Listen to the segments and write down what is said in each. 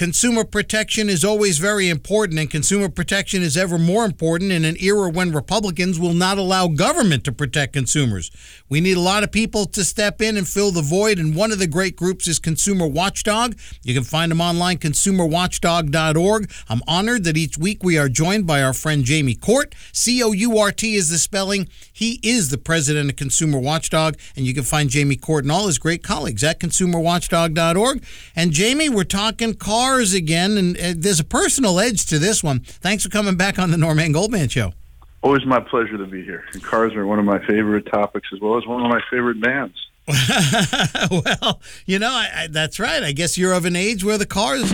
consumer protection is always very important, and consumer protection is ever more important in an era when Republicans will not allow government to protect consumers. We need a lot of people to step in and fill the void, and one of the great groups is Consumer Watchdog. You can find them online, consumerwatchdog.org. I'm honored that each week we are joined by our friend Jamie Court. C O U R T is the spelling. He is the president of Consumer Watchdog, and you can find Jamie Court and all his great colleagues at consumerwatchdog.org. And Jamie, we're talking cars again, and uh, there's a personal edge to this one. Thanks for coming back on the Norman Goldman Show. Always my pleasure to be here. And cars are one of my favorite topics as well as one of my favorite bands. well, you know, I, I, that's right. I guess you're of an age where the cars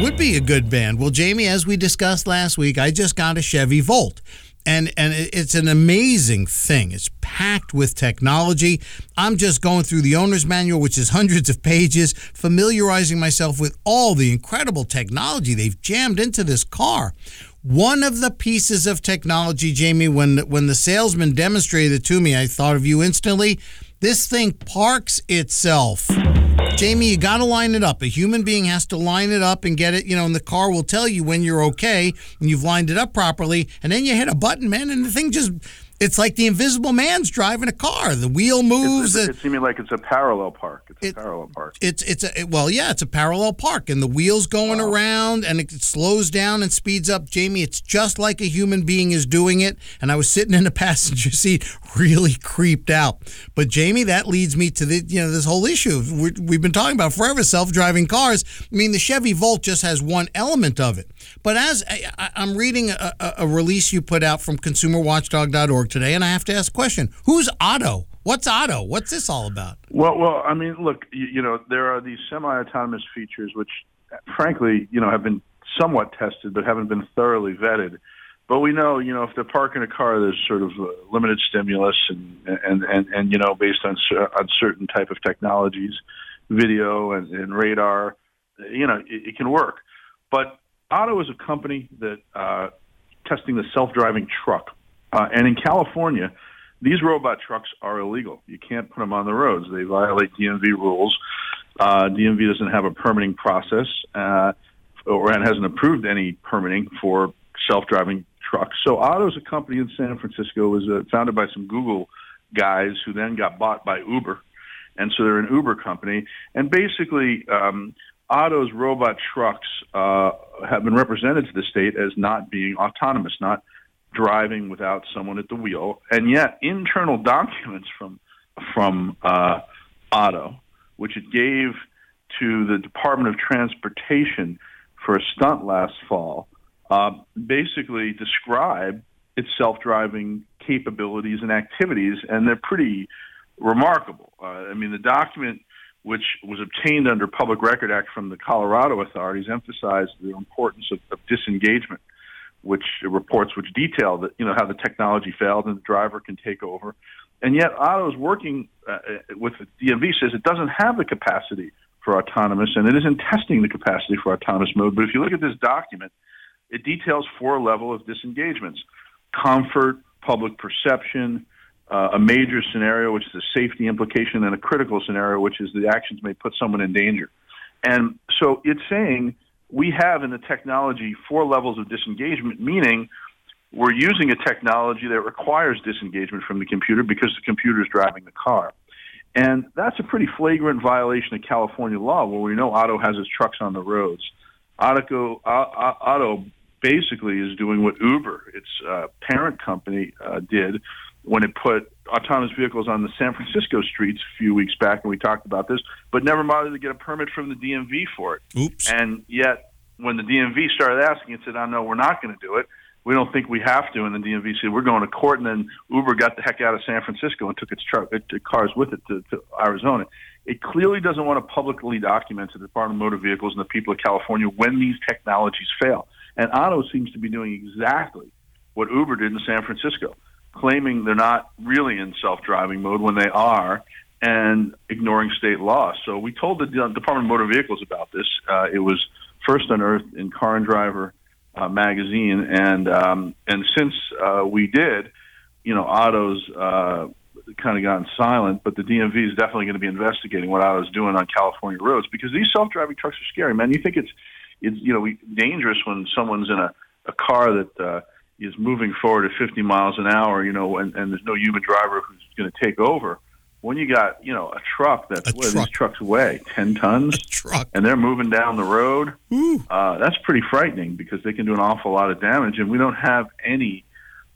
would be a good band. Well, Jamie, as we discussed last week, I just got a Chevy Volt and and it's an amazing thing. It's packed with technology. I'm just going through the owner's manual, which is hundreds of pages, familiarizing myself with all the incredible technology they've jammed into this car. One of the pieces of technology, Jamie, when when the salesman demonstrated it to me, I thought of you instantly. This thing parks itself. Jamie, you got to line it up. A human being has to line it up and get it, you know, and the car will tell you when you're okay and you've lined it up properly. And then you hit a button, man, and the thing just it's like the invisible man's driving a car. The wheel moves. It's, it's, like it's a parallel park. It's it, a parallel park. It's it's a well, yeah, it's a parallel park, and the wheels going wow. around, and it slows down and speeds up. Jamie, it's just like a human being is doing it. And I was sitting in the passenger seat, really creeped out. But Jamie, that leads me to the you know this whole issue we have been talking about forever: self-driving cars. I mean, the Chevy Volt just has one element of it. But as I, am reading a, a, release you put out from ConsumerWatchdog.org today, and I have to ask a question: Who's Otto? What's Otto? What's this all about? Well, well, I mean, look, you, you know, there are these semi-autonomous features which, frankly, you know, have been somewhat tested but haven't been thoroughly vetted. But we know, you know, if they're parking a car, there's sort of limited stimulus and and and, and you know, based on on certain type of technologies, video and, and radar, you know, it, it can work. But Otto is a company that uh, testing the self-driving truck, uh, and in California, these robot trucks are illegal. You can't put them on the roads; they violate DMV rules. Uh, DMV doesn't have a permitting process, uh, or and hasn't approved any permitting for self-driving trucks. So Otto is a company in San Francisco. was uh, founded by some Google guys who then got bought by Uber, and so they're an Uber company. And basically, um, Otto's robot trucks uh, have been represented to the state as not being autonomous, not driving without someone at the wheel, and yet internal documents from from uh, Otto, which it gave to the Department of Transportation for a stunt last fall, uh, basically describe its self-driving capabilities and activities, and they're pretty remarkable. Uh, I mean, the document which was obtained under Public Record Act from the Colorado authorities, emphasized the importance of, of disengagement, which reports which detail that you know how the technology failed and the driver can take over. And yet, Otto is working uh, with the DMV says it doesn't have the capacity for autonomous, and it isn't testing the capacity for autonomous mode. But if you look at this document, it details four levels of disengagements: comfort, public perception, uh, a major scenario, which is a safety implication, and a critical scenario, which is the actions may put someone in danger. And so it's saying we have in the technology four levels of disengagement, meaning we're using a technology that requires disengagement from the computer because the computer is driving the car. And that's a pretty flagrant violation of California law where we know Otto has his trucks on the roads. Otto, Otto basically is doing what Uber, its uh, parent company, uh, did when it put autonomous vehicles on the San Francisco streets a few weeks back, and we talked about this, but never bothered to get a permit from the DMV for it. Oops. And yet, when the DMV started asking, it said, "Oh no, we're not going to do it. We don't think we have to." And the DMV said, "We're going to court." And then Uber got the heck out of San Francisco and took its truck, its cars with it to, to Arizona. It clearly doesn't want to publicly document to the Department of Motor Vehicles and the people of California when these technologies fail. And Otto seems to be doing exactly what Uber did in San Francisco claiming they're not really in self-driving mode when they are, and ignoring state law. So we told the Department of Motor Vehicles about this. Uh, it was first unearthed in Car and Driver uh, magazine, and um, and since uh, we did, you know, Otto's uh, kind of gotten silent, but the DMV is definitely going to be investigating what Otto's doing on California roads because these self-driving trucks are scary, man. You think it's it's you know dangerous when someone's in a a car that uh, is moving forward at 50 miles an hour, you know, and, and there's no human driver who's going to take over. When you got, you know, a truck that's A what truck. these trucks weigh 10 tons, Truck. and they're moving down the road, uh, that's pretty frightening because they can do an awful lot of damage, and we don't have any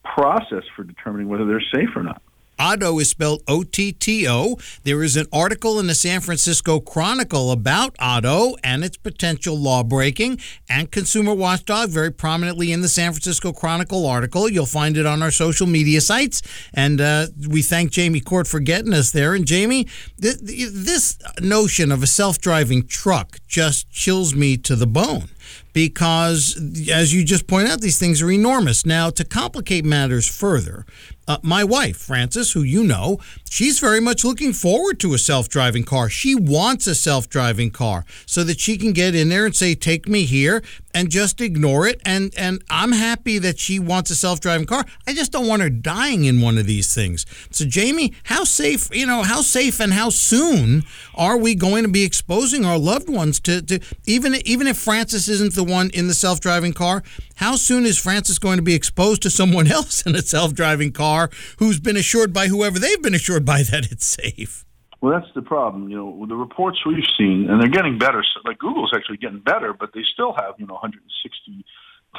process for determining whether they're safe or not. Otto is spelled O T T O. There is an article in the San Francisco Chronicle about Otto and its potential law breaking, and Consumer Watchdog very prominently in the San Francisco Chronicle article. You'll find it on our social media sites. And uh, we thank Jamie Court for getting us there. And Jamie, th- th- this notion of a self driving truck just chills me to the bone because, as you just point out, these things are enormous. Now, to complicate matters further, uh, my wife, Frances, who you know, she's very much looking forward to a self driving car. She wants a self driving car so that she can get in there and say, Take me here and just ignore it. And, and I'm happy that she wants a self driving car. I just don't want her dying in one of these things. So, Jamie, how safe, you know, how safe and how soon are we going to be exposing our loved ones to, to even, even if Frances isn't the one in the self driving car, how soon is Frances going to be exposed to someone else in a self driving car who's been assured by whoever they've been assured by that it's safe? Well, that's the problem. You know, the reports we've seen, and they're getting better. Like Google's actually getting better, but they still have you know 160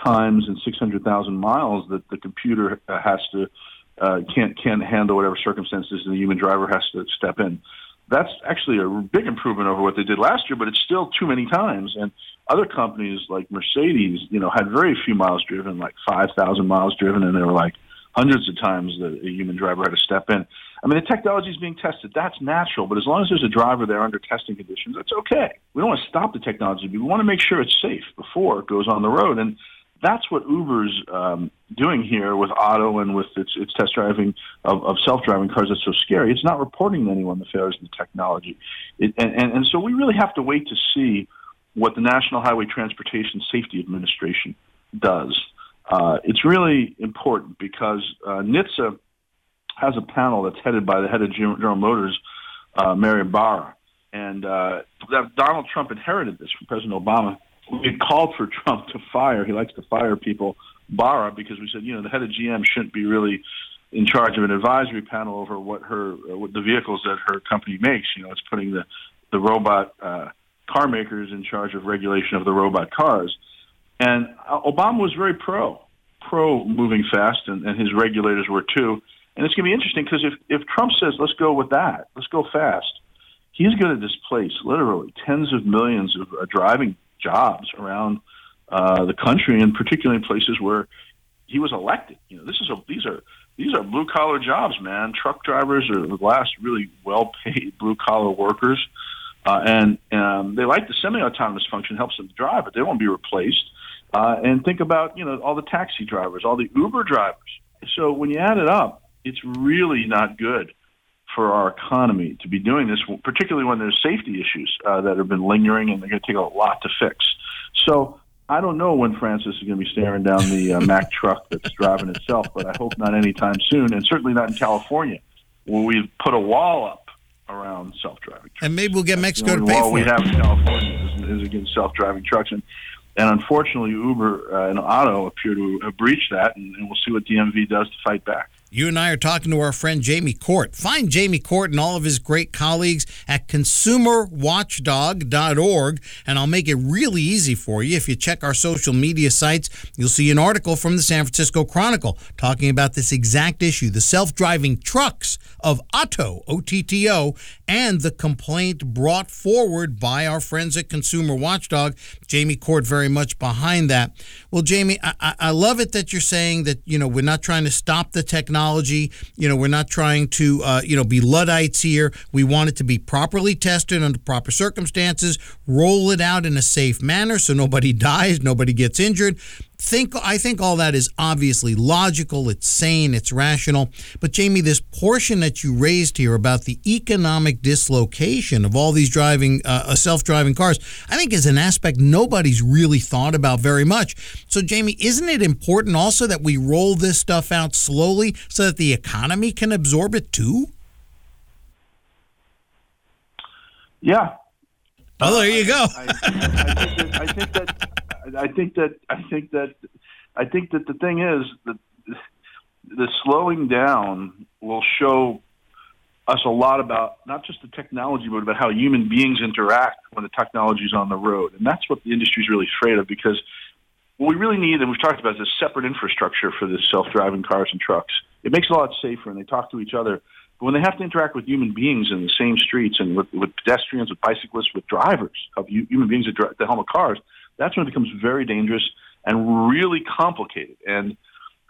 times and 600,000 miles that the computer uh, has to uh, can't can't handle whatever circumstances, and the human driver has to step in. That's actually a big improvement over what they did last year, but it's still too many times. And other companies like Mercedes, you know, had very few miles driven, like 5,000 miles driven, and they were like hundreds of times that a human driver had to step in. I mean, the technology is being tested. That's natural, but as long as there's a driver there under testing conditions, that's okay. We don't want to stop the technology, but we want to make sure it's safe before it goes on the road. And that's what Uber's um, doing here with Otto and with its, its test driving of, of self-driving cars. That's so scary. It's not reporting to anyone the failures in the technology, it, and, and and so we really have to wait to see what the National Highway Transportation Safety Administration does. Uh, it's really important because uh, NHTSA has a panel that's headed by the head of General Motors, uh, Mary Barra, and uh, Donald Trump inherited this from President Obama. We had called for Trump to fire. He likes to fire people, Barra, because we said, you know, the head of GM shouldn't be really in charge of an advisory panel over what her, uh, what the vehicles that her company makes. You know, it's putting the the robot uh, car makers in charge of regulation of the robot cars. And uh, Obama was very pro, pro moving fast, and, and his regulators were too. And it's going to be interesting because if, if Trump says, let's go with that, let's go fast, he's going to displace literally tens of millions of uh, driving jobs around uh, the country, and particularly in places where he was elected. You know, this is a these are these are blue collar jobs, man. Truck drivers are the last really well paid blue collar workers, uh, and um, they like the semi autonomous function helps them drive, but they won't be replaced. Uh, and think about you know all the taxi drivers, all the Uber drivers. So when you add it up, it's really not good for our economy to be doing this, particularly when there's safety issues uh, that have been lingering and they're going to take a lot to fix. So I don't know when Frances is going to be staring down the uh, Mack truck that's driving itself, but I hope not anytime soon, and certainly not in California, where we've put a wall up around self-driving trucks. And maybe we'll get Mexico to pay wall for we it. have in California is, is against self-driving trucks, and and unfortunately, Uber uh, and Otto appear to have breached that, and, and we'll see what DMV does to fight back. You and I are talking to our friend Jamie Court. Find Jamie Court and all of his great colleagues at consumerwatchdog.org, and I'll make it really easy for you. If you check our social media sites, you'll see an article from the San Francisco Chronicle talking about this exact issue the self driving trucks of Otto, O T T O, and the complaint brought forward by our friends at Consumer Watchdog. Jamie Court very much behind that. Well, Jamie, I, I- I love it that you're saying that, you know, we're not trying to stop the technology. You know, we're not trying to, uh, you know, be Luddites here. We want it to be properly tested under proper circumstances, roll it out in a safe manner so nobody dies, nobody gets injured. Think I think all that is obviously logical, it's sane, it's rational. But Jamie, this portion that you raised here about the economic dislocation of all these driving uh, self-driving cars, I think is an aspect nobody's really thought about very much. So Jamie, isn't it important also that we roll this stuff out slowly so that the economy can absorb it too? Yeah, Oh, there you go. I, I, think that, I think that I think that I think that I think that the thing is that the slowing down will show us a lot about not just the technology, but about how human beings interact when the technology is on the road, and that's what the industry is really afraid of because what we really need, and we've talked about, is a separate infrastructure for this self-driving cars and trucks. It makes it a lot safer, and they talk to each other. But when they have to interact with human beings in the same streets and with, with pedestrians, with bicyclists, with drivers of human beings at the helm of cars, that's when it becomes very dangerous and really complicated. And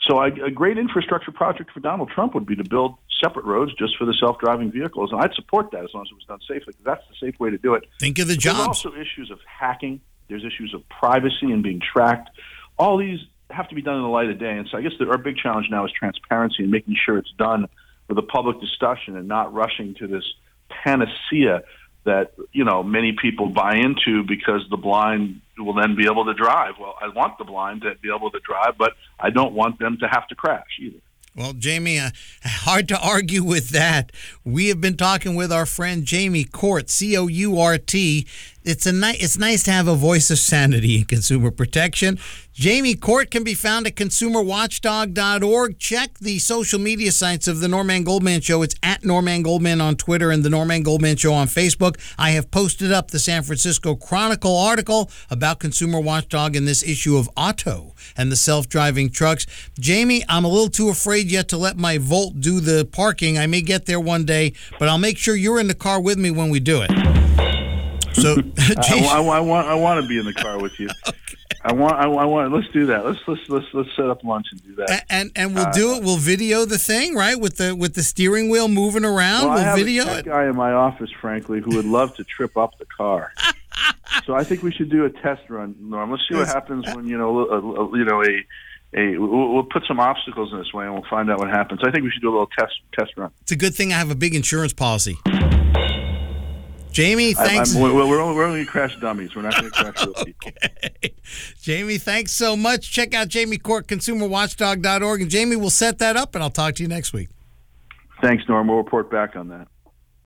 so, I, a great infrastructure project for Donald Trump would be to build separate roads just for the self-driving vehicles, and I'd support that as long as it was done safely. That's the safe way to do it. Think of the jobs. There's also issues of hacking there's issues of privacy and being tracked. All these have to be done in the light of day. And so I guess the, our big challenge now is transparency and making sure it's done with a public discussion and not rushing to this panacea that you know many people buy into because the blind will then be able to drive. Well, I want the blind to be able to drive, but I don't want them to have to crash either. Well, Jamie, uh, hard to argue with that. We have been talking with our friend Jamie Court, C O U R T. It's a ni- it's nice to have a voice of sanity in consumer protection. Jamie Court can be found at consumerwatchdog.org. Check the social media sites of the Norman Goldman Show. It's at Norman Goldman on Twitter and the Norman Goldman Show on Facebook. I have posted up the San Francisco Chronicle article about Consumer Watchdog in this issue of Otto and the self driving trucks. Jamie, I'm a little too afraid yet to let my Volt do the parking. I may get there one day, but I'll make sure you're in the car with me when we do it. So, I, I, I, want I want to be in the car with you. okay. I want, I I want. Let's do that. Let's let's let's let's set up lunch and do that. And and, we'll uh, do it. We'll video the thing, right? With the with the steering wheel moving around. Well, we'll I have video a it. guy in my office, frankly, who would love to trip up the car. so I think we should do a test run, Norm. Let's see what happens when you know, a, a, you know, a a we'll, we'll put some obstacles in this way, and we'll find out what happens. I think we should do a little test test run. It's a good thing I have a big insurance policy. Jamie, thanks. I, we're, we're, only, we're only crash dummies. We're not going to crash real people. okay. Jamie, thanks so much. Check out Jamie Court, consumerwatchdog.org. And Jamie, we'll set that up, and I'll talk to you next week. Thanks, Norm. We'll report back on that.